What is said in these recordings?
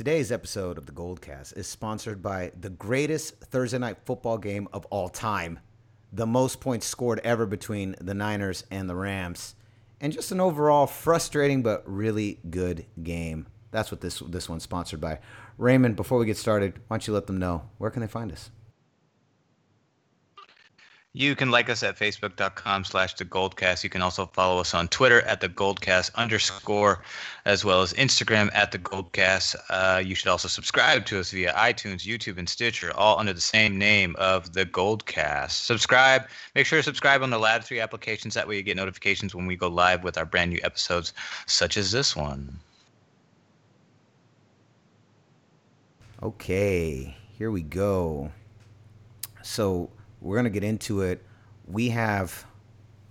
Today's episode of the Goldcast is sponsored by the greatest Thursday night football game of all time, the most points scored ever between the Niners and the Rams, and just an overall frustrating but really good game. That's what this this one's sponsored by. Raymond, before we get started, why don't you let them know where can they find us? You can like us at facebook.com slash the Goldcast. You can also follow us on Twitter at the Goldcast underscore, as well as Instagram at the Goldcast. Uh, you should also subscribe to us via iTunes, YouTube, and Stitcher, all under the same name of the Goldcast. Subscribe. Make sure to subscribe on the latter three applications. That way you get notifications when we go live with our brand new episodes, such as this one. Okay, here we go. So we're gonna get into it. We have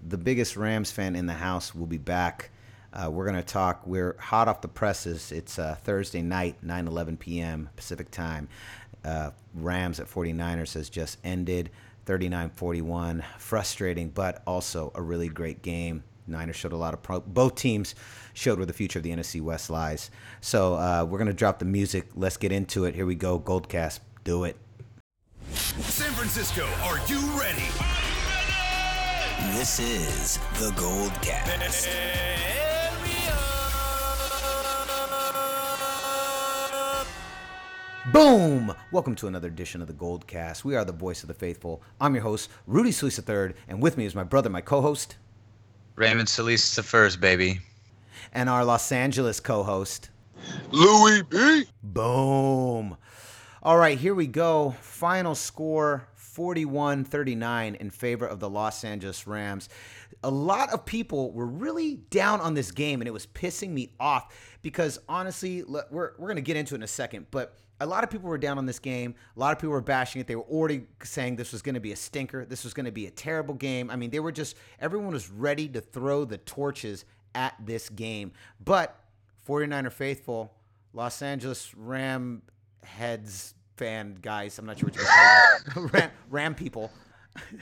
the biggest Rams fan in the house. We'll be back. Uh, we're gonna talk. We're hot off the presses. It's uh, Thursday night, 9:11 p.m. Pacific time. Uh, Rams at 49ers has just ended. 39-41. Frustrating, but also a really great game. Niners showed a lot of pro- both teams showed where the future of the NFC West lies. So uh, we're gonna drop the music. Let's get into it. Here we go. Goldcast. Do it. San Francisco, are you ready? This is the Gold Cast. Boom! Welcome to another edition of the Gold Cast. We are the voice of the faithful. I'm your host, Rudy Solis III, and with me is my brother, my co-host, Raymond Solis the first, baby. and our Los Angeles co-host. Lewie B. Boom. All right, here we go. Final score 41 39 in favor of the Los Angeles Rams. A lot of people were really down on this game, and it was pissing me off because honestly, we're, we're going to get into it in a second, but a lot of people were down on this game. A lot of people were bashing it. They were already saying this was going to be a stinker. This was going to be a terrible game. I mean, they were just, everyone was ready to throw the torches at this game. But 49er faithful, Los Angeles Ram heads fan guys. I'm not sure what you call them. Ram, Ram people.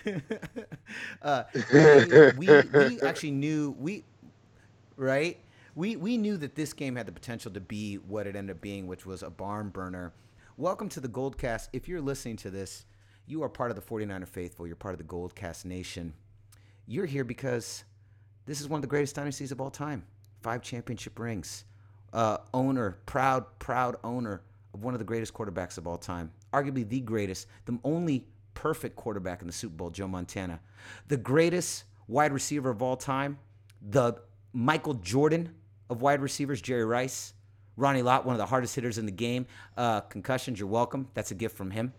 uh, we, we, we actually knew we right. We we knew that this game had the potential to be what it ended up being, which was a barn burner. Welcome to the Goldcast. If you're listening to this, you are part of the 49er faithful. You're part of the Goldcast Nation. You're here because this is one of the greatest dynasties of all time. Five championship rings. Uh, owner, proud, proud owner of one of the greatest quarterbacks of all time. Arguably the greatest, the only perfect quarterback in the Super Bowl, Joe Montana. The greatest wide receiver of all time, the Michael Jordan of wide receivers, Jerry Rice. Ronnie Lott, one of the hardest hitters in the game. Uh, concussions, you're welcome. That's a gift from him.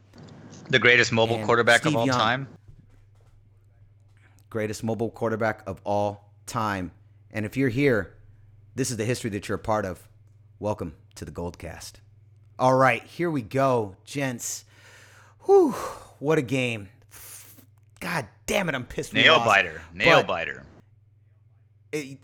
The greatest mobile And quarterback Steve of all Young. time. greatest mobile quarterback of all time. And if you're here, this is the history that you're a part of. Welcome to the Goldcast. All right, here we go, gents. Whew, what a game. God damn it, I'm pissed. Nail lost. biter. Nail biter. it-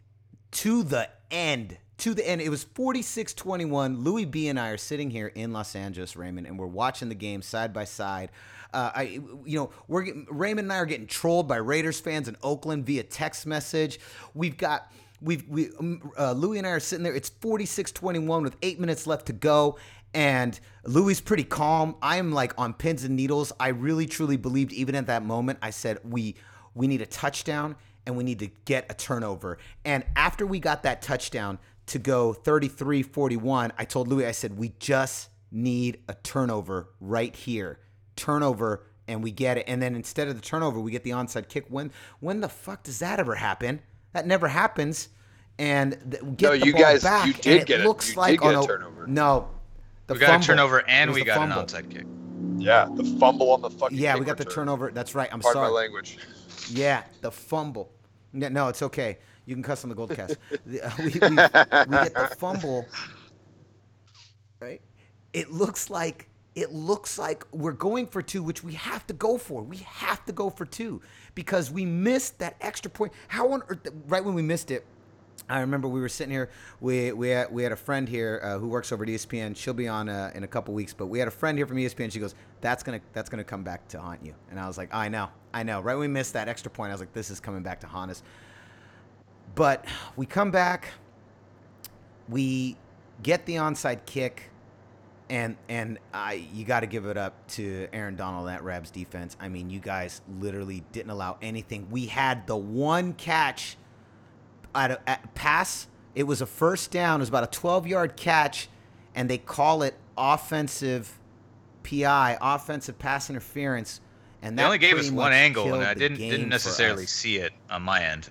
to the end. To the end. It was 46 21. Lewie B and I are sitting here in Los Angeles, Raymond, and we're watching the game side by side. Uh, I, you know, we're getting, Raymond and I are getting trolled by Raiders fans in Oakland via text message. We've got, we've, we, um, uh, Lewie and I are sitting there. It's 46 21 with eight minutes left to go. And Lewie is pretty calm. I'm like on pins and needles. I really truly believed, even at that moment, I said, we, we need a touchdown and we need to get a turnover. And after we got that touchdown to go 33 41, I told Lewie, I said, we just need a turnover right here. Turnover, and we get it. And then instead of the turnover, we get the onside kick. When when the fuck does that ever happen? That never happens. And th- get No, the you ball guys- back. you did it get it. looks You like did get on a turnover. No, the We got fumble. a turnover and we got fumble. an onside kick. Yeah, the fumble on the fucking. Yeah, we kick got the turnover. That's right. I'm Pardon sorry. my language. Yeah, the fumble. No, no, it's okay. You can cuss on the Goldcast. The- uh, we, we, we get the fumble. Right? It looks like it looks like we're going for two, which we have to go for. We have to go for two because we missed that extra point. How on earth? Right when we missed it, I remember we were sitting here. We we had, we had a friend here uh, who works over at ESPN. She'll be on uh, in a couple weeks, but we had a friend here from ESPN. She goes, "That's gonna that's gonna come back to haunt you." And I was like, "I know, I know." Right when we missed that extra point, I was like, "This is coming back to haunt us." But we come back. We get the onside kick. And and I you got to give it up to Aaron Donald that Rams defense. I mean, you guys literally didn't allow anything. We had the one catch at a at pass. It was a first down. It was about a 12 yard catch, and they call it offensive PI, offensive pass interference. And They that only gave us one angle, and I didn't didn't necessarily see it on my end.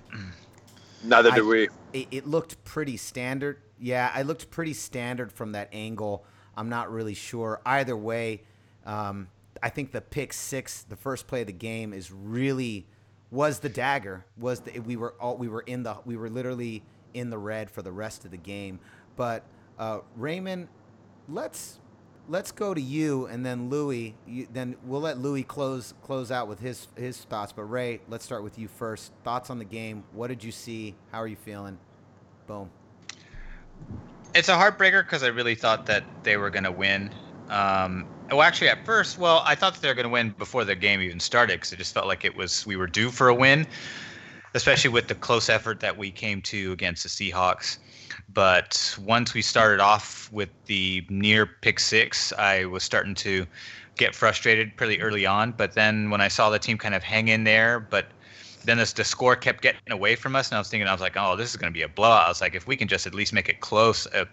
Neither I- do we. It, it looked pretty standard. Yeah, I looked pretty standard from that angle. I'm not really sure. Either way, um, I think the pick six, the first play of the game, is really was the dagger. Was the, we were all we were in the we were literally in the red for the rest of the game. But uh, Raymond, let's let's go to you and then Lewie. You, then we'll let Lewie close close out with his his thoughts. But Ray, let's start with you first. Thoughts on the game? What did you see? How are you feeling? Boom. It's a heartbreaker because I really thought that they were going to win. Um, well, actually, at first, well, I thought that they were going to win before the game even started because it just felt like it was we were due for a win, especially with the close effort that we came to against the Seahawks. But once we started off with the near pick six, I was starting to get frustrated pretty early on. But then when I saw the team kind of hang in there, but then this, the score kept getting away from us, and I was thinking, I was like, oh, this is going to be a blowout. I was like, if we can just at least make it close, uh,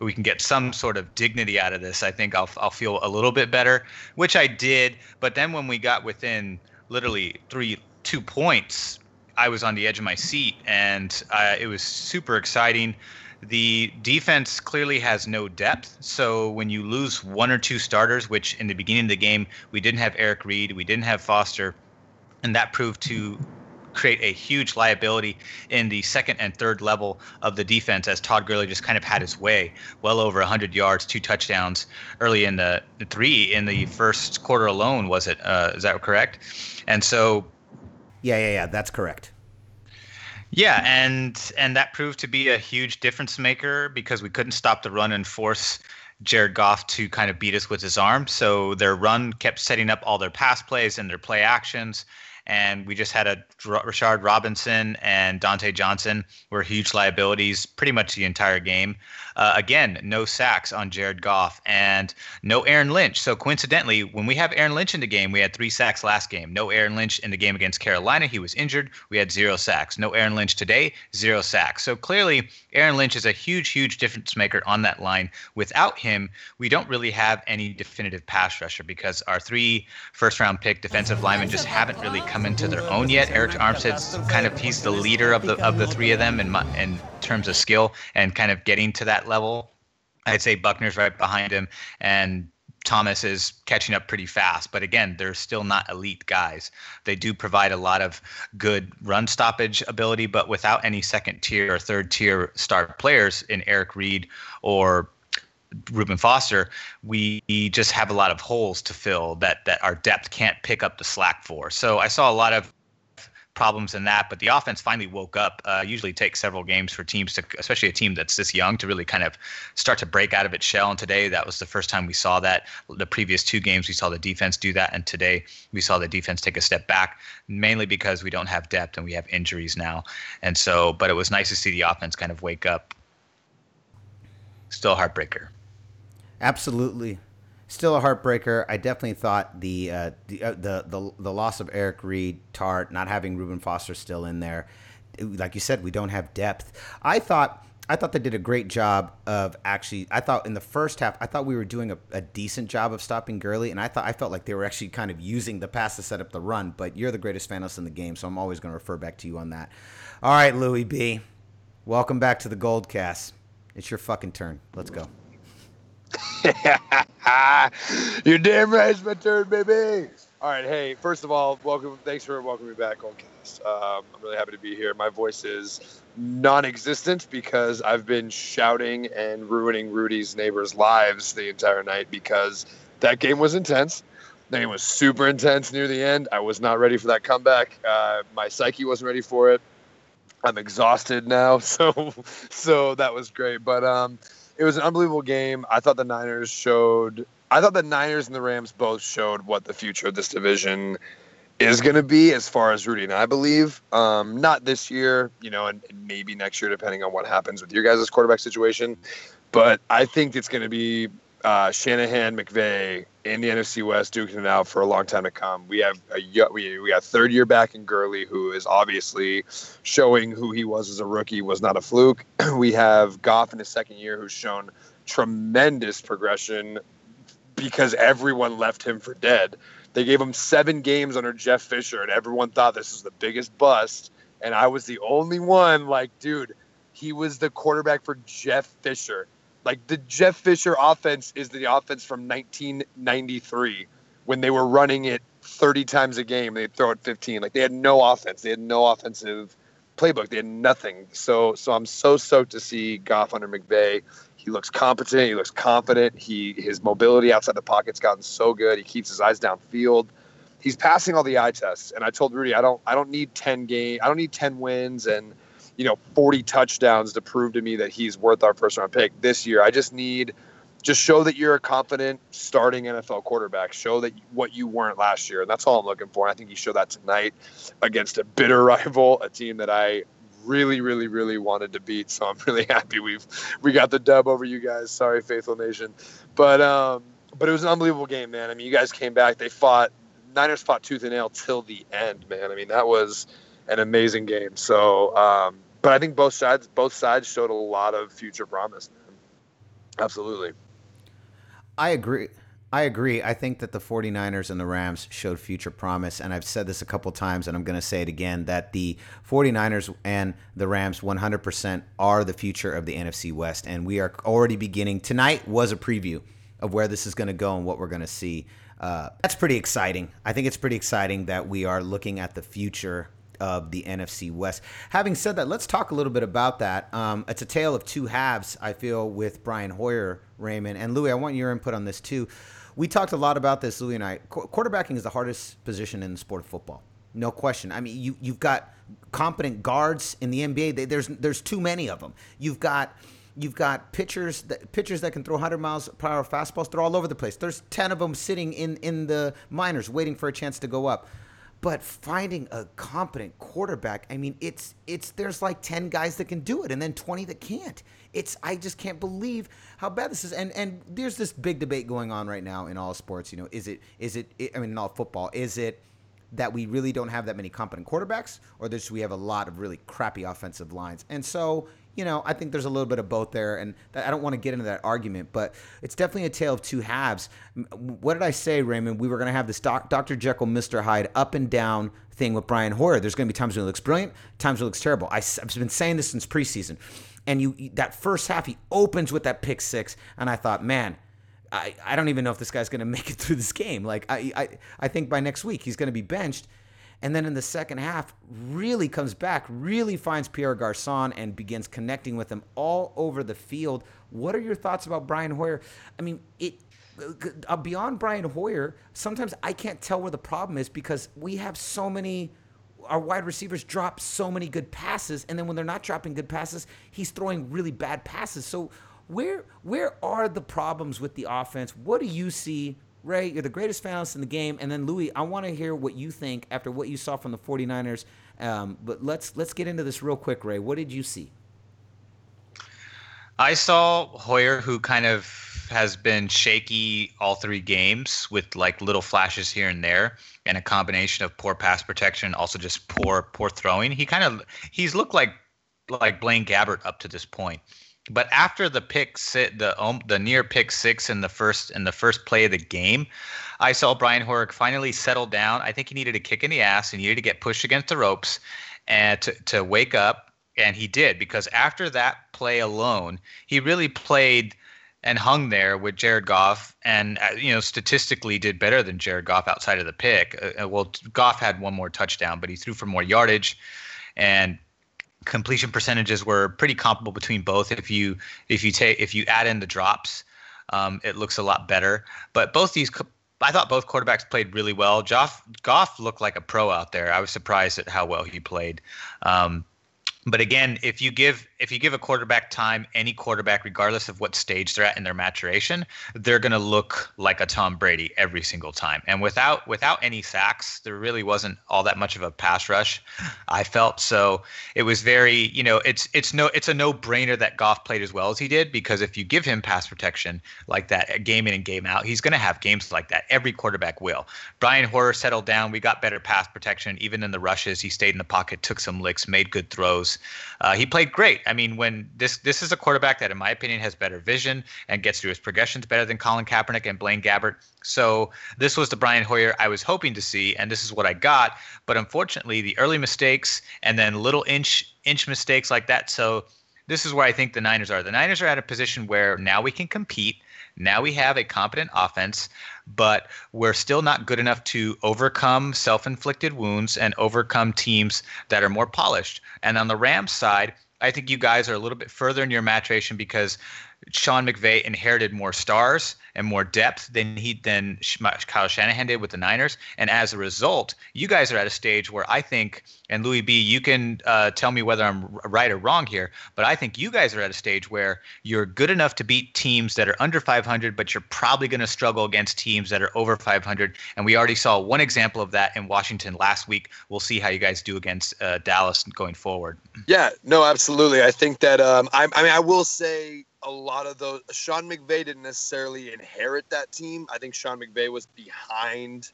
we can get some sort of dignity out of this. I think I'll I'll feel a little bit better, which I did. But then when we got within literally three two points, I was on the edge of my seat, and uh, it was super exciting. The defense clearly has no depth. So when you lose one or two starters, which in the beginning of the game we didn't have Eric Reid, we didn't have Foster, and that proved to create a huge liability in the second and third level of the defense as Todd Gurley just kind of had his way, well over 100 yards, two touchdowns early in the, the three in the first quarter alone. Was it? Uh, is that correct? And so Yeah, yeah, yeah. That's correct. yeah, and and that proved to be a huge difference maker because we couldn't stop the run and force Jared Goff to kind of beat us with his arm. So their run kept setting up all their pass plays and their play actions. And we just had a Rashard Robinson and Dontae Johnson were huge liabilities pretty much the entire game. Uh, again, no sacks on Jared Goff and no Aaron Lynch. So coincidentally, when we have Aaron Lynch in the game, we had three sacks last game. No Aaron Lynch in the game against Carolina. He was injured. We had zero sacks. No Aaron Lynch today, zero sacks. So clearly, Aaron Lynch is a huge, huge difference maker on that line. Without him, we don't really have any definitive pass rusher because our three first round pick defensive linemen just haven't really come into their own yet. Arik Armstead's kind of he's the leader of the of the three of them in my, in terms of skill and kind of getting to that level. I'd say Buckner's right behind him and Thomas is catching up pretty fast, but again, they're still not elite guys. They do provide a lot of good run stoppage ability, but without any second tier or third tier star players in Eric Reid or Reuben Foster, we just have a lot of holes to fill that that our depth can't pick up the slack for. So I saw a lot of problems in that, but the offense finally woke up. Uh, usually takes several games for teams to, especially a team that's this young, to really kind of start to break out of its shell. And today, that was the first time we saw that. The previous two games, we saw the defense do that, and today we saw the defense take a step back, mainly because we don't have depth and we have injuries now. And so, but it was nice to see the offense kind of wake up. Still heartbreaker. Absolutely. Still a heartbreaker. I definitely thought the uh, the, uh, the the the loss of Eric Reid, Tartt, not having Reuben Foster still in there, like you said, we don't have depth. I thought I thought they did a great job of actually. I thought in the first half, I thought we were doing a, a decent job of stopping Gurley, and I thought I felt like they were actually kind of using the pass to set up the run. But you're the greatest analyst in the game, so I'm always going to refer back to you on that. All right, Lewie B, welcome back to the Gold Cast. It's your fucking turn. Let's go. You're damn right, it's my turn, baby. All right, hey, first of all, welcome. Thanks for welcoming me back, Goldcast. Um, I'm really happy to be here. My voice is non-existent because I've been shouting and ruining Rudy's neighbors' lives the entire night because that game was intense. The game was super intense near the end. I was not ready for that comeback. Uh, my psyche wasn't ready for it. I'm exhausted now, so so that was great. But um, it was an unbelievable game. I thought the Niners showed. I thought the Niners and the Rams both showed what the future of this division is going to be, as far as Rudy and I believe. Um, not this year, you know, and, and maybe next year, depending on what happens with your guys' quarterback situation. But I think it's going to be uh, Shanahan, McVay in the NFC West duking it out for a long time to come. We have a we we got third year back in Gurley, who is obviously showing who he was as a rookie was not a fluke. we have Goff in his second year, who's shown tremendous progression because everyone left him for dead. They gave him seven games under Jeff Fisher, and everyone thought this was the biggest bust. And I was the only one like, dude, he was the quarterback for Jeff Fisher. Like the Jeff Fisher offense is the offense from 1993 when they were running it 30 times a game. They'd throw it 15. Like they had no offense. They had no offensive playbook. They had nothing. So so I'm so stoked to see Goff under McVay. He looks competent. He looks confident. He his mobility outside the pocket's gotten so good. He keeps his eyes downfield. He's passing all the eye tests. And I told Rudy, I don't I don't need 10 game. I don't need 10 wins and you know 40 touchdowns to prove to me that he's worth our first round pick this year. I just need just show that you're a confident starting NFL quarterback. Show that what you weren't last year, and that's all I'm looking for. And I think you showed that tonight against a bitter rival, a team that I really, really, really wanted to beat. So I'm really happy we've we got the dub over you guys. Sorry, Faithful Nation, but um, but it was an unbelievable game, man. I mean, you guys came back. They fought. Niners fought tooth and nail till the end, man. I mean, that was an amazing game. So, um, but I think both sides both sides showed a lot of future promise. Man. Absolutely. I agree. I agree. I think that the 49ers and the Rams showed future promise. And I've said this a couple times, and I'm going to say it again that the 49ers and the Rams 100% are the future of the NFC West. And we are already beginning. Tonight was a preview of where this is going to go and what we're going to see. Uh, that's pretty exciting. I think it's pretty exciting that we are looking at the future of the NFC West. Having said that, let's talk a little bit about that. Um, it's a tale of two halves, I feel, with Brian Hoyer, Raymond. And Lewie, I want your input on this too. We talked a lot about this, Lewie and I. Qu- quarterbacking is the hardest position in the sport of football. No question. I mean, you, you've got competent guards in the NBA. They, there's, there's too many of them. You've got You've got pitchers that pitchers that can throw 100 miles per hour fastballs. They're all over the place. There's 10 of them sitting in in the minors waiting for a chance to go up. But finding a competent quarterback, I mean, it's it's there's like 10 guys that can do it and then 20 that can't. It's I just can't believe how bad this is. And and there's this big debate going on right now in all sports, you know, is it is it I mean in all football, is it that we really don't have that many competent quarterbacks or that we have a lot of really crappy offensive lines. And so, you know, I think there's a little bit of both there, and I don't want to get into that argument, but it's definitely a tale of two halves. What did I say, Raymond? We were going to have this doc, Dr. Jekyll, Mr. Hyde, up and down thing with Brian Hoyer. There's going to be times when it looks brilliant, times when it looks terrible. I, have been saying this since preseason, and you that first half he opens with that pick six, and I thought, man. I, I don't even know if this guy's going to make it through this game. Like I, I I think by next week he's going to be benched and then in the second half really comes back really finds pierre garcon and begins connecting with him all over the field. What are your thoughts about brian hoyer? I mean it uh, beyond brian hoyer sometimes i can't tell where the problem is because we have so many our wide receivers drop so many good passes and then when they're not dropping good passes he's throwing really bad passes. So where where are the problems with the offense? What do you see Ray, you're the greatest analyst in the game. And then Lewie, I want to hear what you think after what you saw from the 49ers. Um, but let's let's get into this real quick, Ray. What did you see? I saw Hoyer, who kind of has been shaky all three games with like little flashes here and there, and a combination of poor pass protection, also just poor poor throwing. He kind of he's looked like like Blaine Gabbert up to this point but after the pick sit the um, the near pick six in the first in the first play of the game, I saw Brian Hoyer finally settle down. I think he needed a kick in the ass. He needed to get pushed against the ropes and to, to wake up, and he did because after that play alone, he really played and hung there with Jared Goff, and uh, you know statistically did better than Jared Goff outside of the pick. Uh, uh well, Goff had one more touchdown, but he threw for more yardage, and completion percentages were pretty comparable between both. If you if you take if you add in the drops, um, it looks a lot better. But both these, I thought both quarterbacks played really well. Goff Goff looked like a pro out there. I was surprised at how well he played. Um, but again, if you give if you give a quarterback time, any quarterback, regardless of what stage they're at in their maturation, they're going to look like a Tom Brady every single time. And without without any sacks, there really wasn't all that much of a pass rush. I felt so it was very, you know, it's it's no it's a no brainer that Goff played as well as he did because if you give him pass protection like that, game in and game out, he's going to have games like that. Every quarterback will. Brian Hoyer settled down. We got better pass protection, even in the rushes. He stayed in the pocket, took some licks, made good throws. Uh, he played great. I mean, when this this is a quarterback that, in my opinion, has better vision and gets through his progressions better than Colin Kaepernick and Blaine Gabbert. So this was the Brian Hoyer I was hoping to see, and this is what I got. But unfortunately, the early mistakes and then little inch inch mistakes like that. So this is where I think the Niners are. The Niners are at a position where now we can compete. Now we have a competent offense, but we're still not good enough to overcome self inflicted wounds and overcome teams that are more polished. And on the Rams side, I think you guys are a little bit further in your maturation because Sean McVay inherited more stars and more depth than he than Kyle Shanahan did with the Niners, and as a result, you guys are at a stage where I think, and Lewie B, you can uh, tell me whether I'm right or wrong here, but I think you guys are at a stage where you're good enough to beat teams that are under 500, but you're probably going to struggle against teams that are over 500, and we already saw one example of that in Washington last week. We'll see how you guys do against uh, Dallas going forward. Yeah, no, absolutely. I think that um, I, I mean I will say a lot of those. Sean McVay didn't necessarily inherit that team. I think Sean McVay was behind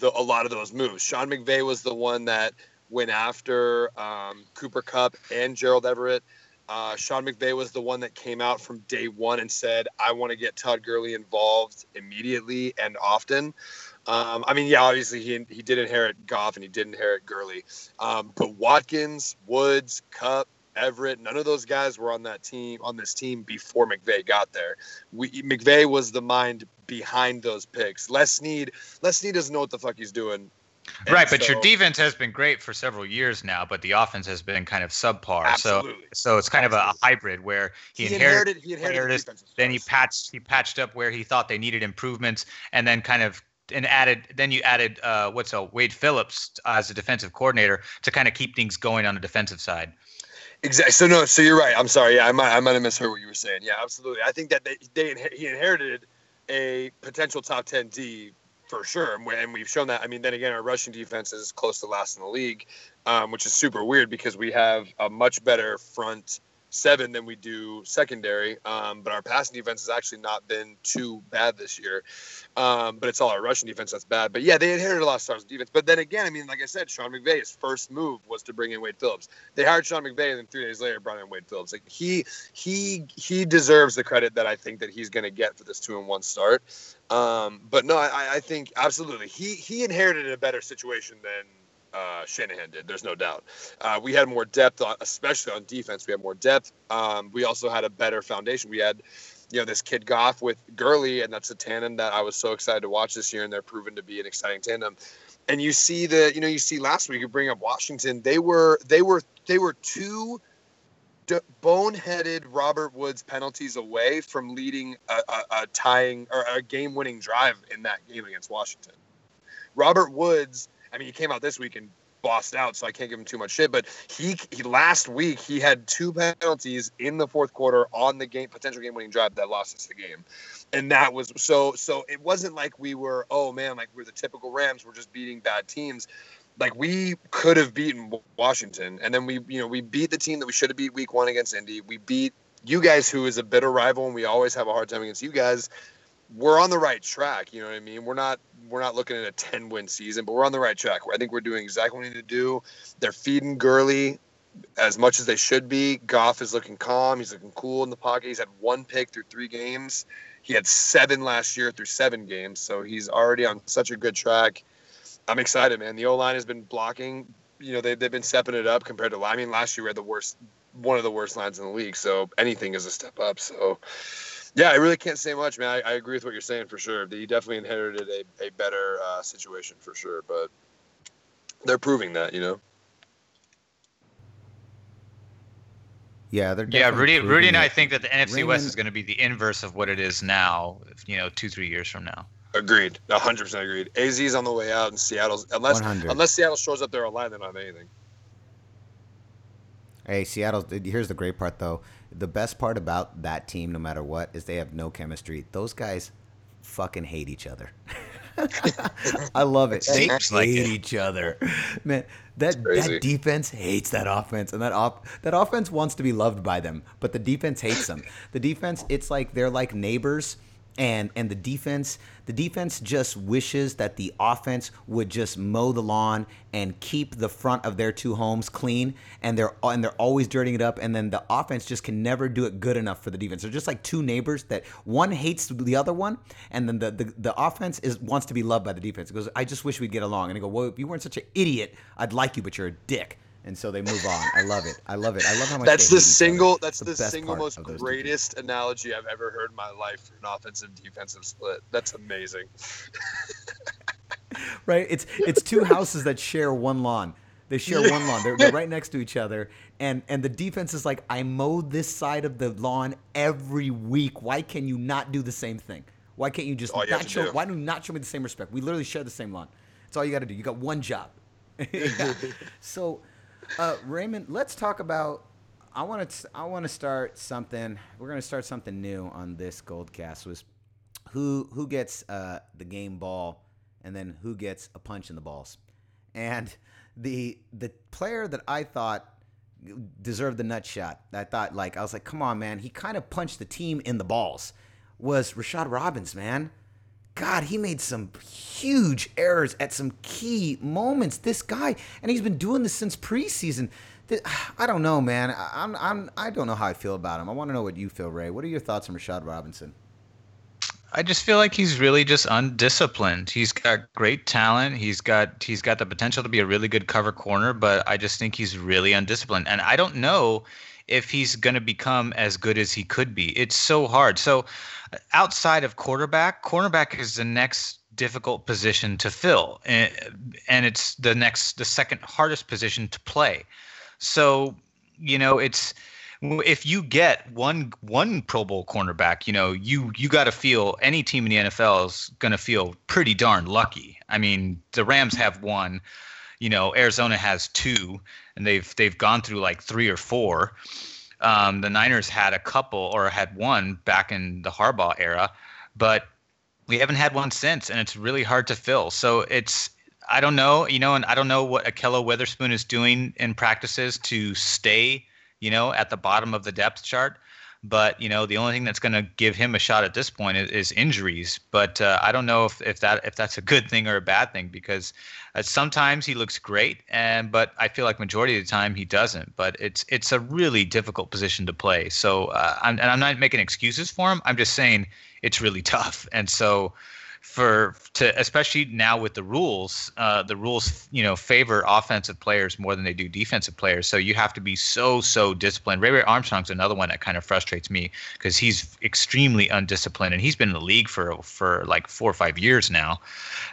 the, a lot of those moves. Sean McVay was the one that went after um, Cooper Kupp and Gerald Everett. Uh, Sean McVay was the one that came out from day one and said, "I want to get Todd Gurley involved immediately and often." Um, I mean, yeah, obviously he he did inherit Goff and he did inherit Gurley, um, but Watkins, Woods, Kupp, Everett, none of those guys were on that team on this team before McVay got there. We McVay was the mind behind those picks. Les Snead, Les Snead doesn't know what the fuck he's doing. And right, but so, your defense has been great for several years now, but the offense has been kind of subpar. Absolutely. So, so it's kind absolutely. of a, hybrid where he, he inherited, inherited, he inherited players, then he patched he patched up where he thought they needed improvements, and then kind of and added then you added uh, what's a Wade Phillips as a defensive coordinator to kind of keep things going on the defensive side. Exactly. So no. So you're right. I'm sorry. Yeah, I might I might have misheard what you were saying. Yeah, absolutely. I think that they, they he inherited a potential top ten D for sure, and we've shown that. I mean, then again, our rushing defense is close to last in the league, um, which is super weird because we have a much better front seven than we do secondary. Um, but our passing defense has actually not been too bad this year. Um, but it's all our rushing defense that's bad. But yeah, they inherited a lot of stars in defense. But then again, I mean, like I said, Sean McVay's first move was to bring in Wade Phillips. They hired Sean McVay, and then three days later brought in Wade Phillips. Like he he he deserves the credit that I think that he's going to get for this two and one start. Um, but no, I, I think absolutely he he inherited a better situation than uh, Shanahan did. There's no doubt. Uh, we had more depth, on, especially on defense. We had more depth. Um, we also had a better foundation. We had, you know, this kid Goff with Gurley, and that's a tandem that I was so excited to watch this year, and they're proven to be an exciting tandem. And you see the, you know, you see last week you bring up Washington. They were, they were, they were two d- boneheaded Robert Woods penalties away from leading a, a, a tying or a game-winning drive in that game against Washington. Robert Woods I mean, he came out this week and bossed out, so I can't give him too much shit. But he, he last week he had two penalties in the fourth quarter on the game potential game winning drive that lost us the game, and that was so so. It wasn't like we were oh man like we're the typical Rams we're just beating bad teams. Like we could have beaten Washington, and then we you know we beat the team that we should have beat week one against Indy. We beat you guys, who is a bitter rival, and we always have a hard time against you guys we're on the right track. You know what I mean? We're not we're not looking at a 10 win season, but we're on the right track. I think we're doing exactly what we need to do. They're feeding Gurley as much as they should be. Goff is looking calm. He's looking cool in the pocket. He's had one pick through three games. He had seven last year through seven games, so he's already on such a good track. I'm excited, man. The O line has been blocking. You know, they, they've been stepping it up compared to. I mean, last year we had the worst, one of the worst lines in the league. So anything is a step up. So yeah, I really can't say much, man. I, I agree with what you're saying for sure. He definitely inherited a, a better uh, situation for sure, but they're proving that, you know. Yeah, they're yeah. Rudy, Rudy, and I think that the NFC Raymond, West is going to be the inverse of what it is now. You know, two, three years from now. Agreed, hundred percent agreed. AZ is on the way out, and Seattle's unless 100. unless Seattle shows up there online, they don't have anything. Hey, Seattle. Here's the great part, though. The best part about that team, no matter what, is they have no chemistry. Those guys fucking hate each other. I love it. They Seems like hate it. each other, man. That that defense hates that offense, and that op that offense wants to be loved by them, but the defense hates them. The defense, it's like they're like neighbors, and and the defense, the defense just wishes that the offense would just mow the lawn and keep the front of their two homes clean, and they're and they're always dirtying it up, and then the offense just can never do it good enough for the defense. They're just like two neighbors that one hates the other one, and then the the, the offense is wants to be loved by the defense. It goes, I just wish we'd get along, and they go, well, if you weren't such an idiot, I'd like you, but you're a dick. And so they move on. I love it. I love it. I love how much That's the hate each other. single. That's It's the, single most greatest analogy I've ever heard in my life for an offensive defensive split. That's amazing. right? It's it's two houses that share one lawn. They share one lawn. They're, they're right next to each other, and and the defense is like, I mowed this side of the lawn every week. Why can you not do the same thing? Why can't you just you not show? do. Why do you not show me the same respect? We literally share the same lawn. That's all you got to do. You got one job. so, uh, Raymond, let's talk about. I want to. I want to start something. We're going to start something new on this Goldcast. Was who who gets uh, the game ball, and then who gets a punch in the balls. And the the player that I thought deserved the nut shot, I thought like I was like, come on, man, he kind of punched the team in the balls. Was Rashard Robbins, man? God, he made some huge errors at some key moments. This guy, and he's been doing this since preseason. I don't know, man. I'm, I'm, I don't know how I feel about him. I want to know what you feel, Ray. What are your thoughts on Rashard Robinson? I just feel like he's really just undisciplined. He's got great talent. He's got he's got the potential to be a really good cover corner, but I just think he's really undisciplined. And I don't know if he's going to become as good as he could be. It's so hard. So outside of quarterback, cornerback is the next difficult position to fill and, and it's the next the second hardest position to play. So, you know, it's if you get one one Pro Bowl cornerback, you know, you you got to feel any team in the NFL is going to feel pretty darn lucky. I mean, the Rams have one, you know, Arizona has two, and they've they've gone through like three or four. Um, the Niners had a couple or had one back in the Harbaugh era, but we haven't had one since, and it's really hard to fill. So it's I don't know, you know, and I don't know what Ahkello Witherspoon is doing in practices to stay, you know, at the bottom of the depth chart. But you know, the only thing that's going to give him a shot at this point is, is injuries. But uh, I don't know if, if that if that's a good thing or a bad thing because uh, sometimes he looks great, and but I feel like majority of the time he doesn't. But it's it's a really difficult position to play. So uh, I'm, and I'm not making excuses for him. I'm just saying it's really tough. And so for to especially now with the rules, uh, the rules you know favor offensive players more than they do defensive players. So you have to be so so disciplined. Ray Ray Armstrong's another one that kind of frustrates me because he's extremely undisciplined and he's been in the league for for like four or five years now.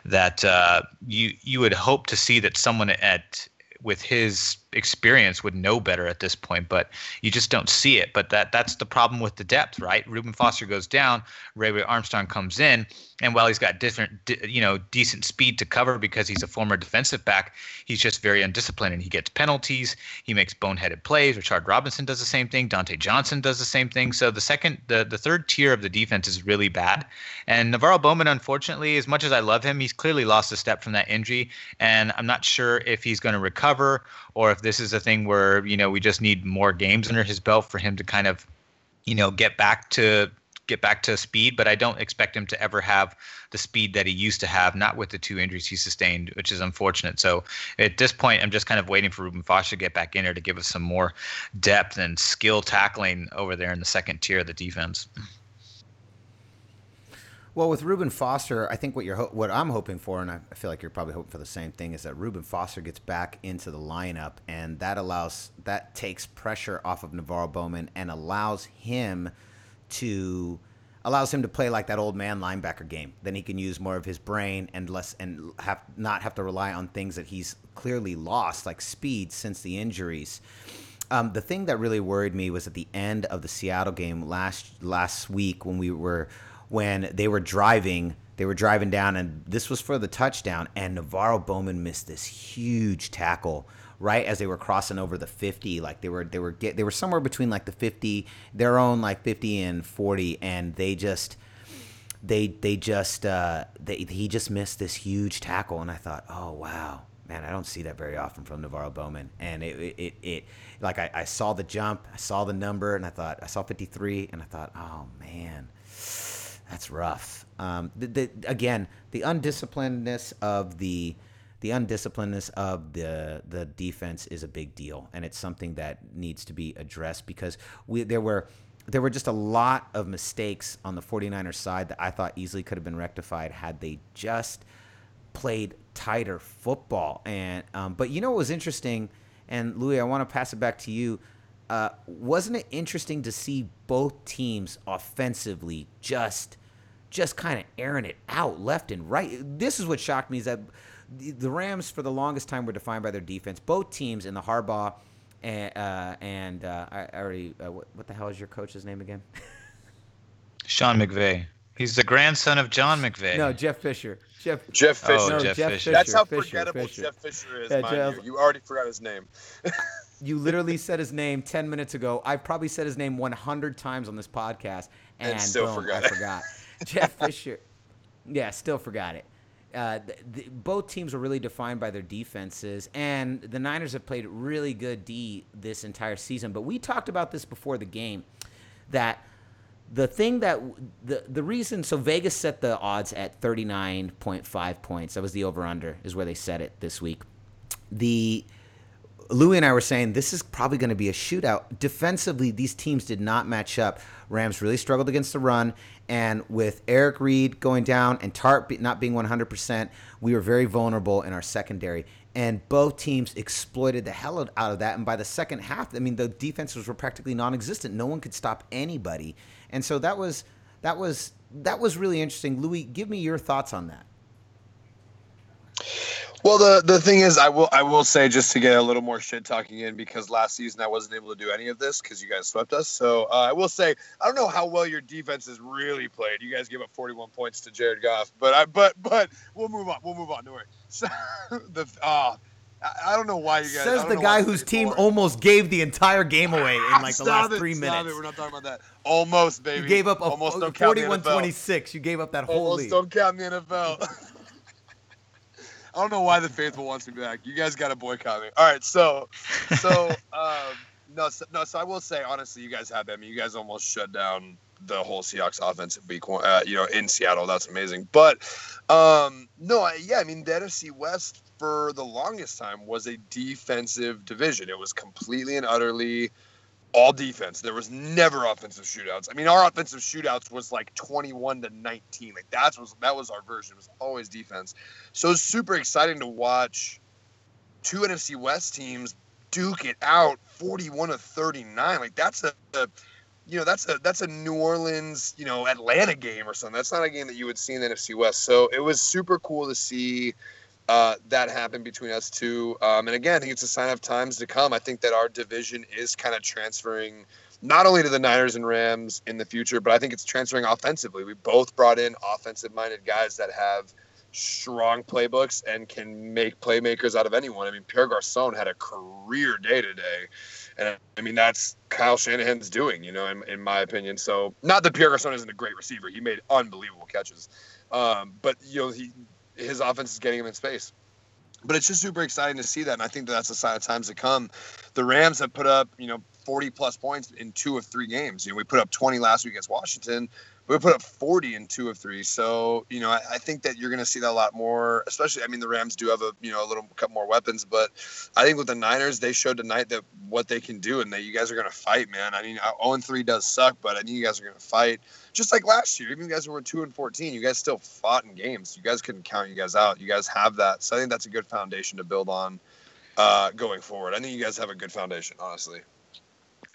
That uh, you you would hope to see that someone at with his experience would know better at this point, but you just don't see it. But that that's the problem with the depth, right? Reuben Foster goes down, Ray Ray Armstrong comes in, and while he's got different, you know, decent speed to cover because he's a former defensive back, he's just very undisciplined and he gets penalties. He makes boneheaded plays. Richard Robinson does the same thing. Dontae Johnson does the same thing. So the second, the the third tier of the defense is really bad. And NaVorro Bowman, unfortunately, as much as I love him, he's clearly lost a step from that injury, and I'm not sure if he's going to recover or if this is a thing where you know we just need more games under his belt for him to kind of you know get back to get back to speed. But i don't expect him to ever have the speed that he used to have not with the two injuries he sustained which is unfortunate. So at this point i'm just kind of waiting for reuben foster to get back in there to give us some more depth and skill tackling over there in the second tier of the defense Well, with Reuben Foster, I think what you're ho- what I'm hoping for, and I feel like you're probably hoping for the same thing, is that Reuben Foster gets back into the lineup, and that allows that takes pressure off of NaVorro Bowman and allows him to allows him to play like that old man linebacker game. Then he can use more of his brain and less and have not have to rely on things that he's clearly lost, like speed since the injuries. Um, the thing that really worried me was at the end of the Seattle game last last week when we were when they were driving. They were driving down, and this was for the touchdown. And NaVorro Bowman missed this huge tackle right as they were crossing over the 50 like they were they were get they were somewhere between like the 50 their own like 50 and 40 and they just they they just uh they, he just missed this huge tackle and I thought oh wow man I don't see that very often from NaVorro Bowman and it it, it, it like I, I saw the jump I saw the number and I thought I saw 53 and I thought oh man that's rough um the, the, again the undisciplinedness of the the undisciplinedness of the the defense is a big deal, and it's something that needs to be addressed because we there were there were just a lot of mistakes on the 49ers side that I thought easily could have been rectified had they just played tighter football. And um, but you know what was interesting, and Lewie, I want to pass it back to you. Uh, wasn't it interesting to see both teams offensively just just kind of airing it out left and right? This is what shocked me is that the Rams for the longest time were defined by their defense. Both teams in the Harbaugh and uh, and uh, I already uh, what, what, the hell is your coach's name again? Sean McVay. He's the grandson of John McVay. No, Jeff Fisher. Jeff Jeff Fisher. Oh, no, Jeff, Jeff Fisher. That's how Fisher, forgettable Fisher. Jeff Fisher is. Yeah, Jeff- you. you already forgot his name. you literally said his name 10 minutes ago. I've probably said his name 100 times on this podcast and, And still boom, forgot I forgot. Jeff Fisher. Yeah, still forgot it. Uh, th th both teams were really defined by their defenses, and the Niners have played really good D this entire season. But we talked about this before the game that the thing that the the reason so Vegas set the odds at 39.5 points. That was the over under is where they set it this week. The Lewie and I were saying this is probably going to be a shootout. Defensively, these teams did not match up. Rams really struggled against the run, and with Eric Reid going down and Tartt not being 100%, we were very vulnerable in our secondary. And both teams exploited the hell out of that. And by the second half, I mean the defenses were practically non-existent. No one could stop anybody, and so that was that was that was really interesting. Lewie, give me your thoughts on that. Well, the the thing is, I will I will say just to get a little more shit talking in because last season I wasn't able to do any of this because you guys swept us. So uh, I will say I don't know how well your defense has really played. You guys gave up 41 points to Jared Goff, but I but but we'll move on. We'll move on. Don't worry. So the uh, I, don't know why you guys. Says the guy whose team boring. almost gave the entire game away in like the last it, three minutes. it. We're not talking about that. Almost, baby. You gave up a almost don't count 41-26. You gave up that whole Almost lead. don't count the NFL. I don't know why the faithful wants me back. You guys got to boycott me. All right, so, so, um, no, so, no. So I will say honestly, you guys have. I mean, you guys almost shut down the whole Seahawks offensive week one. Uh, you know, in Seattle, that's amazing. But, um, no, I, yeah, I mean, the NFC West for the longest time was a defensive division. It was completely and utterly all defense. There was never offensive shootouts. I mean, our offensive shootouts was like 21 to 19. Like that was that was our version. It was always defense. So it's super exciting to watch two NFC West teams duke it out 41 to 39. Like that's a, a you know, that's a that's a New Orleans, you know, Atlanta game or something. That's not a game that you would see in the NFC West. So it was super cool to see uh, that happened between us two. Um, and again, I think it's a sign of times to come. I think that our division is kind of transferring not only to the Niners and Rams in the future, but I think it's transferring offensively. We both brought in offensive minded guys that have strong playbooks and can make playmakers out of anyone. I mean, Pierre Garcon had a career day today. And I mean, that's Kyle Shanahan's doing, you know, in, in my opinion. So, not that Pierre Garcon isn't a great receiver, he made unbelievable catches. Um, but, you know, he, his offense is getting him in space. But it's just super exciting to see that, and I think that that's a sign of times to come. The Rams have put up, you know, 40 plus points in two of three games. You know, we put up 20 last week against Washington. We put up 40 in two of three. So, you know, I, I think that you're going to see that a lot more, especially, I mean, the Rams do have a, you know, a little couple more weapons, but I think with the Niners, they showed tonight that what they can do and that you guys are going to fight, man. I mean, 0 3 does suck, but I think you guys are going to fight just like last year. Even you guys were 2 and 14, you guys still fought in games. You guys couldn't count you guys out. You guys have that. So I think that's a good foundation to build on uh, going forward. I think you guys have a good foundation, honestly.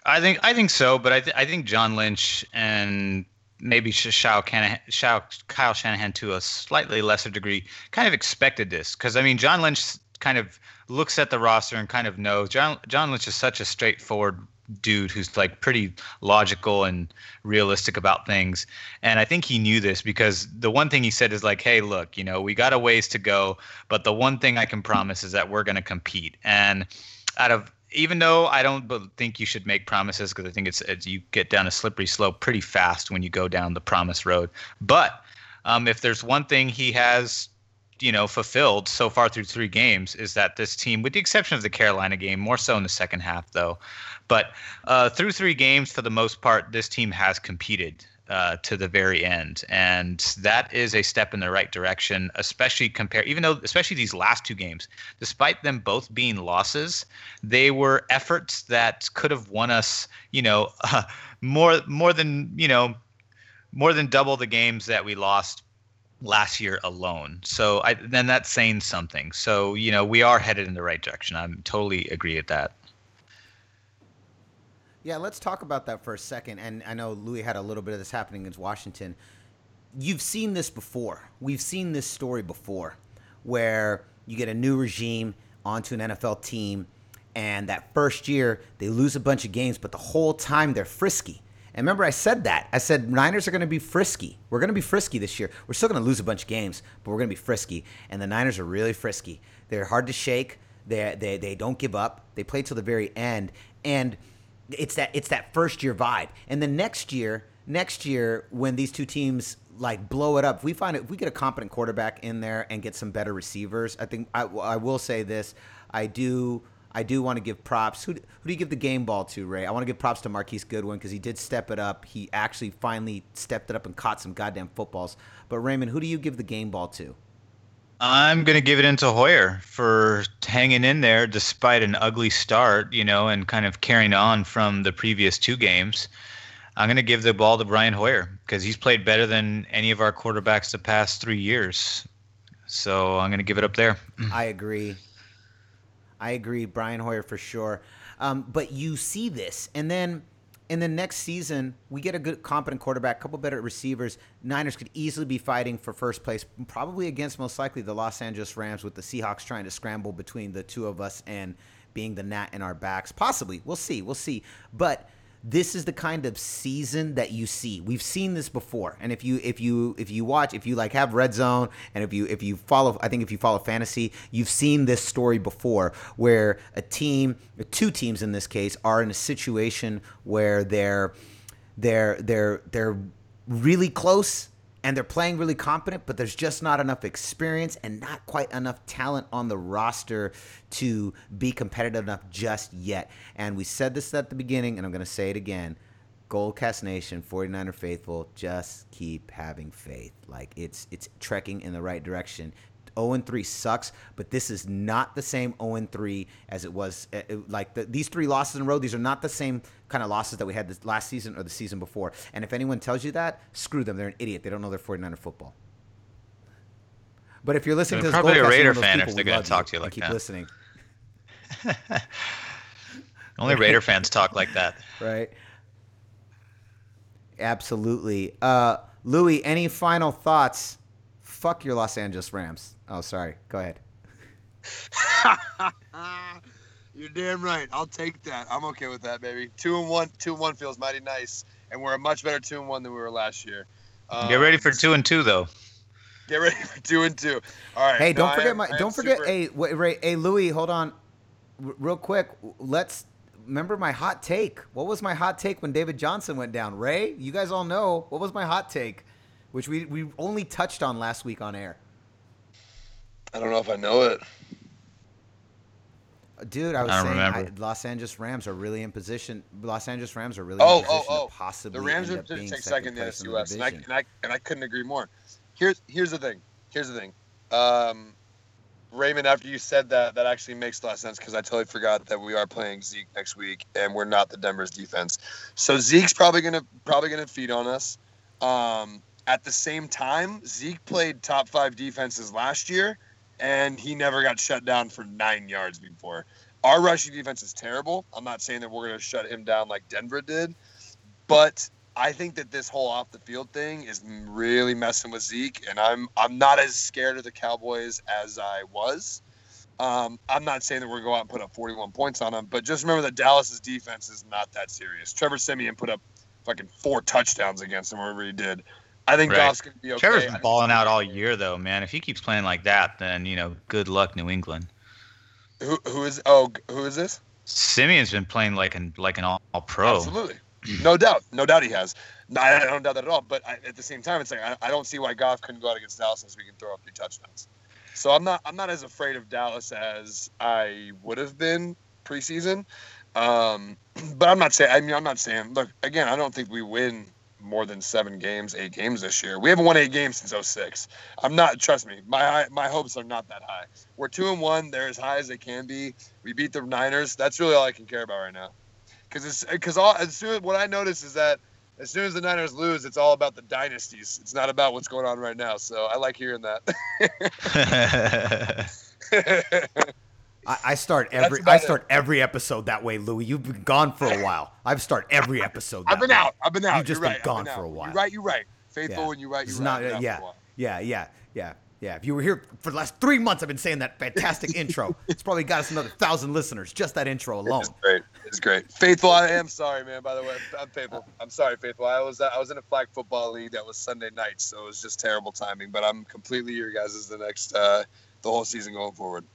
I think I think so, but I, th- I think John Lynch and maybe Shao, Kyle Shanahan to a slightly lesser degree kind of expected this because I mean John Lynch kind of looks at the roster and kind of knows John John Lynch is such a straightforward dude who's like pretty logical and realistic about things and i think he knew this because the one thing he said is like hey look you know we got a ways to go but the one thing i can promise is that we're going to compete and out of even though I don't think you should make promises because I think it's, it's you get down a slippery slope pretty fast when you go down the promise road. But um, if there's one thing he has, you know, fulfilled so far through three games is that this team, with the exception of the Carolina game, more so in the second half though, but uh, through three games for the most part, this team has competed uh, to the very end, and that is a step in the right direction. Especially compare, even though especially these last two games, despite them both being losses, they were efforts that could have won us, you know, uh, more more than you know, more than double the games that we lost last year alone. So I, then that's saying something. So you know, we are headed in the right direction. I'm totally agree with that. Yeah, let's talk about that for a second. And I know Lewie had a little bit of this happening against Washington. You've seen this before. We've seen this story before where you get a new regime onto an NFL team, and that first year they lose a bunch of games, but the whole time they're frisky. And remember, I said that. I said Niners are going to be frisky. We're going to be frisky this year. We're still going to lose a bunch of games, but we're going to be frisky. And the Niners are really frisky. They're hard to shake. They, they, they don't give up. They play till the very end. And – it's that it's that first year vibe. And then next year, next year when these two teams like blow it up, if we find it, if we get a competent quarterback in there and get some better receivers, I think I, I will say this. I do. I do want to give props. Who, who do you give the game ball to, Ray? I want to give props to Marquise Goodwin because he did step it up. He actually finally stepped it up and caught some goddamn footballs. But Raymond, who do you give the game ball to? I'm going to give it into Hoyer for hanging in there despite an ugly start, you know, and kind of carrying on from the previous two games. I'm going to give the ball to Brian Hoyer because he's played better than any of our quarterbacks the past three years. So I'm going to give it up there. I agree. I agree, Brian Hoyer for sure. Um, but you see this, and then in the next season we get a good competent quarterback, a couple better receivers. Niners could easily be fighting for first place, probably against most likely the Los Angeles Rams with the Seahawks trying to scramble between the two of us and being the gnat in our backs. Possibly. We'll see. We'll see. But this is the kind of season that you see. We've seen this before. And if you if you if you watch, if you like have Red Zone and if you if you follow I think if you follow fantasy, you've seen this story before where a team, two teams in this case are in a situation where they're they're they're they're really close and they're playing really competent, but there's just not enough experience and not quite enough talent on the roster to be competitive enough just yet. And we said this at the beginning, and I'm going to say it again. Goldcast Nation, 49er faithful, just keep having faith. Like it's it's trekking in the right direction. 0 and 3 sucks, but this is not the same 0 and 3 as it was. Uh, like the, these three losses in a row, these are not the same kind of losses that we had this last season or the season before. And if anyone tells you that, screw them. They're an idiot. They don't know their 49er football. But if you're listening They're to this probably a Raider fan people, if they're gonna talk to you like keep that. Keep listening, Only Raider fans talk like that. right? Absolutely. Uh, Lewie, any final thoughts? Fuck your Los Angeles Rams. Oh, sorry. Go ahead. You're damn right. I'll take that. I'm okay with that, baby. Two and one. Two and one feels mighty nice, and we're a much better two and one than we were last year. Um, Get ready for two and two though. Get ready for two and two. All right. Hey, don't I forget am- my. Don't forget. super- Hey, wait, Ray, hey, Lewie, hold on, R- real quick. Let's remember my hot take. What was my hot take when David Johnson went down? Ray, you guys all know what was my hot take, which we we only touched on last week on air. I don't know if I know it. Dude, I was I saying I. Los Angeles Rams are really in position. Los Angeles Rams are really Oh, in oh, position oh. to possibly The Rams end are up just being take second second in the place NFC in West, and I, and I and I couldn't agree more. Here's here's the thing. Here's the thing. Um, Raymond, after you said that, that actually makes a lot of sense because I totally forgot that we are playing Zeke next week, and we're not the Denver's defense. So Zeke's probably gonna probably gonna feed on us. Um, at the same time, Zeke played top five defenses last year, and he never got shut down for nine yards before. Our rushing defense is terrible. I'm not saying that we're going to shut him down like Denver did, but I think that this whole off the field thing is really messing with Zeke, and I'm I'm not as scared of the Cowboys as I was. Um, I'm not saying that we're going to go out and put up 41 points on them, but just remember that Dallas's defense is not that serious. Trevor Siemian put up fucking four touchdowns against them, whatever he did. I think Right. Goff's going to be okay. Trevor's I been balling out all year though, man. If he keeps playing like that, then you know, good luck, New England. Who who is oh who is this? Siemian's been playing like an like an all, all pro. Absolutely, no doubt, no doubt he has. No, I don't doubt that at all. But I, at the same time, it's like I, I don't see why Goff couldn't go out against Dallas since we can throw up three touchdowns. So I'm not I'm not as afraid of Dallas as I would have been preseason. Um, but I'm not saying I mean I'm not saying look again I don't think we win more than seven games, eight games this year. We haven't won eight games since 06. I'm not. Trust me, my my hopes are not that high. We're two and one. They're as high as they can be. We beat the Niners. That's really all I can care about right now. Because it's because all as soon as what I notice is that as soon as the Niners lose, it's all about the dynasties. It's not about what's going on right now. So I like hearing that. I, I start every I it. start every episode that way, Lewie. You've been gone for a while. I've start every episode. I've been way. out. I've been out. You've just You're been right. gone been for a while. You're right. You're right. Faithful Yeah. when you're right. It's You're not. right. I've yeah, for a while. yeah, yeah, yeah, yeah. If you were here for the last three months, I've been saying that fantastic intro. It's probably got us another thousand listeners just that intro alone. It's great. It's great. Faithful, I am sorry, man. By the way, I'm faithful. I'm sorry, faithful. I was I was in a flag football league that was Sunday night, so it was just terrible timing. But I'm completely your guys' is the next uh, the whole season going forward.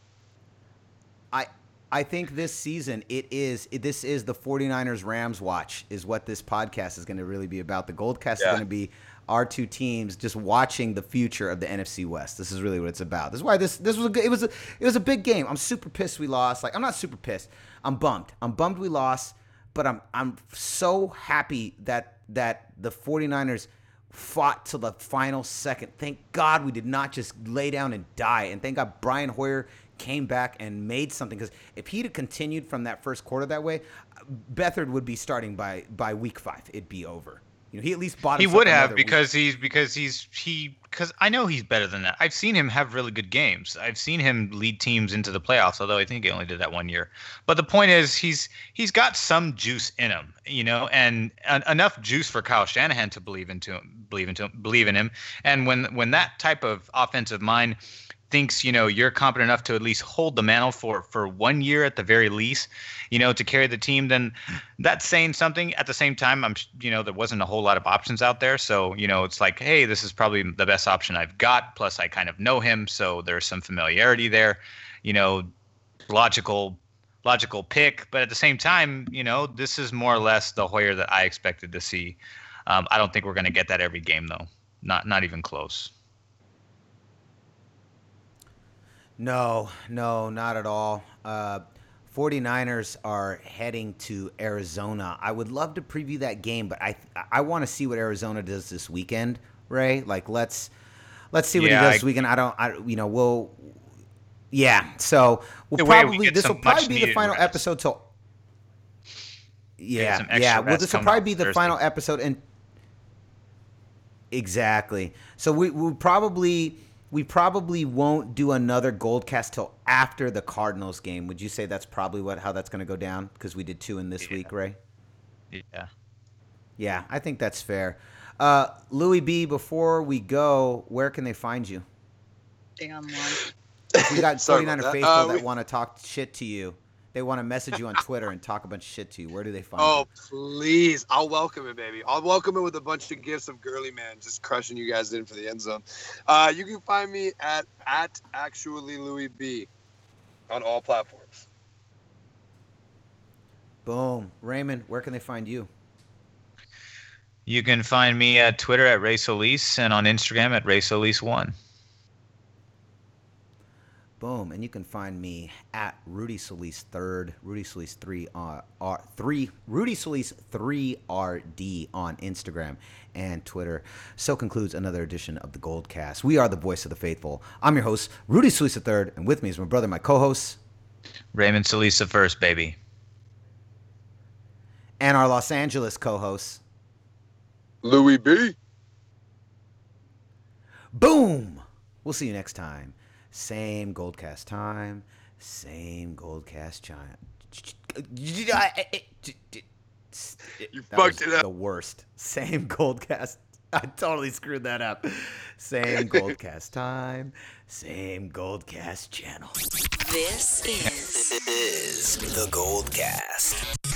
I I think this season it is it, this is the 49ers Rams watch is what this podcast is going to really be about. The Goldcast is going to be our two teams just watching the future of the NFC West. This is really what it's about. This is why this this was a good, it was a, it was a big game. I'm super pissed we lost. Like I'm not super pissed. I'm bummed. I'm bummed we lost, but I'm I'm so happy that that the 49ers fought till the final second. Thank God we did not just lay down and die. And thank God Brian Hoyer came back and made something. Because if he'd have continued from that first quarter that way, Beathard would be starting by by week five. It'd be over. You know, he at least bought. he would have another week. because he's because he's he because I know he's better than that. I've seen him have really good games. I've seen him lead teams into the playoffs, although I think he only did that one year. But the point is, he's he's got some juice in him, you know, and, and enough juice for Kyle Shanahan to believe into him, believe into him, believe in him. And when when that type of offensive mind thinks you know you're competent enough to at least hold the mantle for for one year at the very least you know to carry the team then that's saying something. At the same time i'm you know there wasn't a whole lot of options out there. So you know it's like hey this is probably the best option i've got. Plus i kind of know him so there's some familiarity there you know logical logical pick. But at the same time you know this is more or less the hoyer that i expected to see. Um, i don't think we're going to get that every game though. Not not even close No, no, not at all. Uh, 49ers are heading to Arizona. I would love to preview that game, but I I want to see what Arizona does this weekend, Ray. Like let's let's see what Yeah, he does I- this weekend. I don't I you know, we'll yeah. So we'll way we probably this will probably be the final rest. episode till yeah, yeah. Well, this will probably be the Thursday. final episode, and exactly. So we we probably we probably won't do another Goldcast till after the Cardinals game. Would you say that's probably what how that's going to go down? Because we did two in this Yeah. week, Ray. yeah Yeah, I think that's fair. Uh, Lewie B. Before we go, where can they find you? Stay online. If we got Sorry 49er that. faithful Uh, that want to talk shit to you. They want to message you on Twitter and talk a bunch of shit to you. Where do they find Oh, you? please. I'll welcome it, baby. I'll welcome it with a bunch of gifts of girly man just crushing you guys in for the end zone. Uh, you can find me at at actually Lewie B on all platforms. Boom. Raymond, where can they find you? You can find me at Twitter at Ray Solis and on Instagram at Ray Solis1. Boom. And you can find me at Rudy Solis third, Rudy Solis three R R three, Rudy Solis three RD on Instagram and Twitter. So concludes another edition of the Gold Cast. We are the voice of the faithful. I'm your host, Rudy Solis third, and with me is my brother, my co-host, Raymond Solis the first, baby. and our Los Angeles co-host. Lewie B. Boom. We'll see you next time. Same Goldcast time, same Goldcast chime. You That fucked it up. The worst. Same Goldcast. I totally screwed that up. Same Goldcast time, same Goldcast channel. This is is the Gold Cast.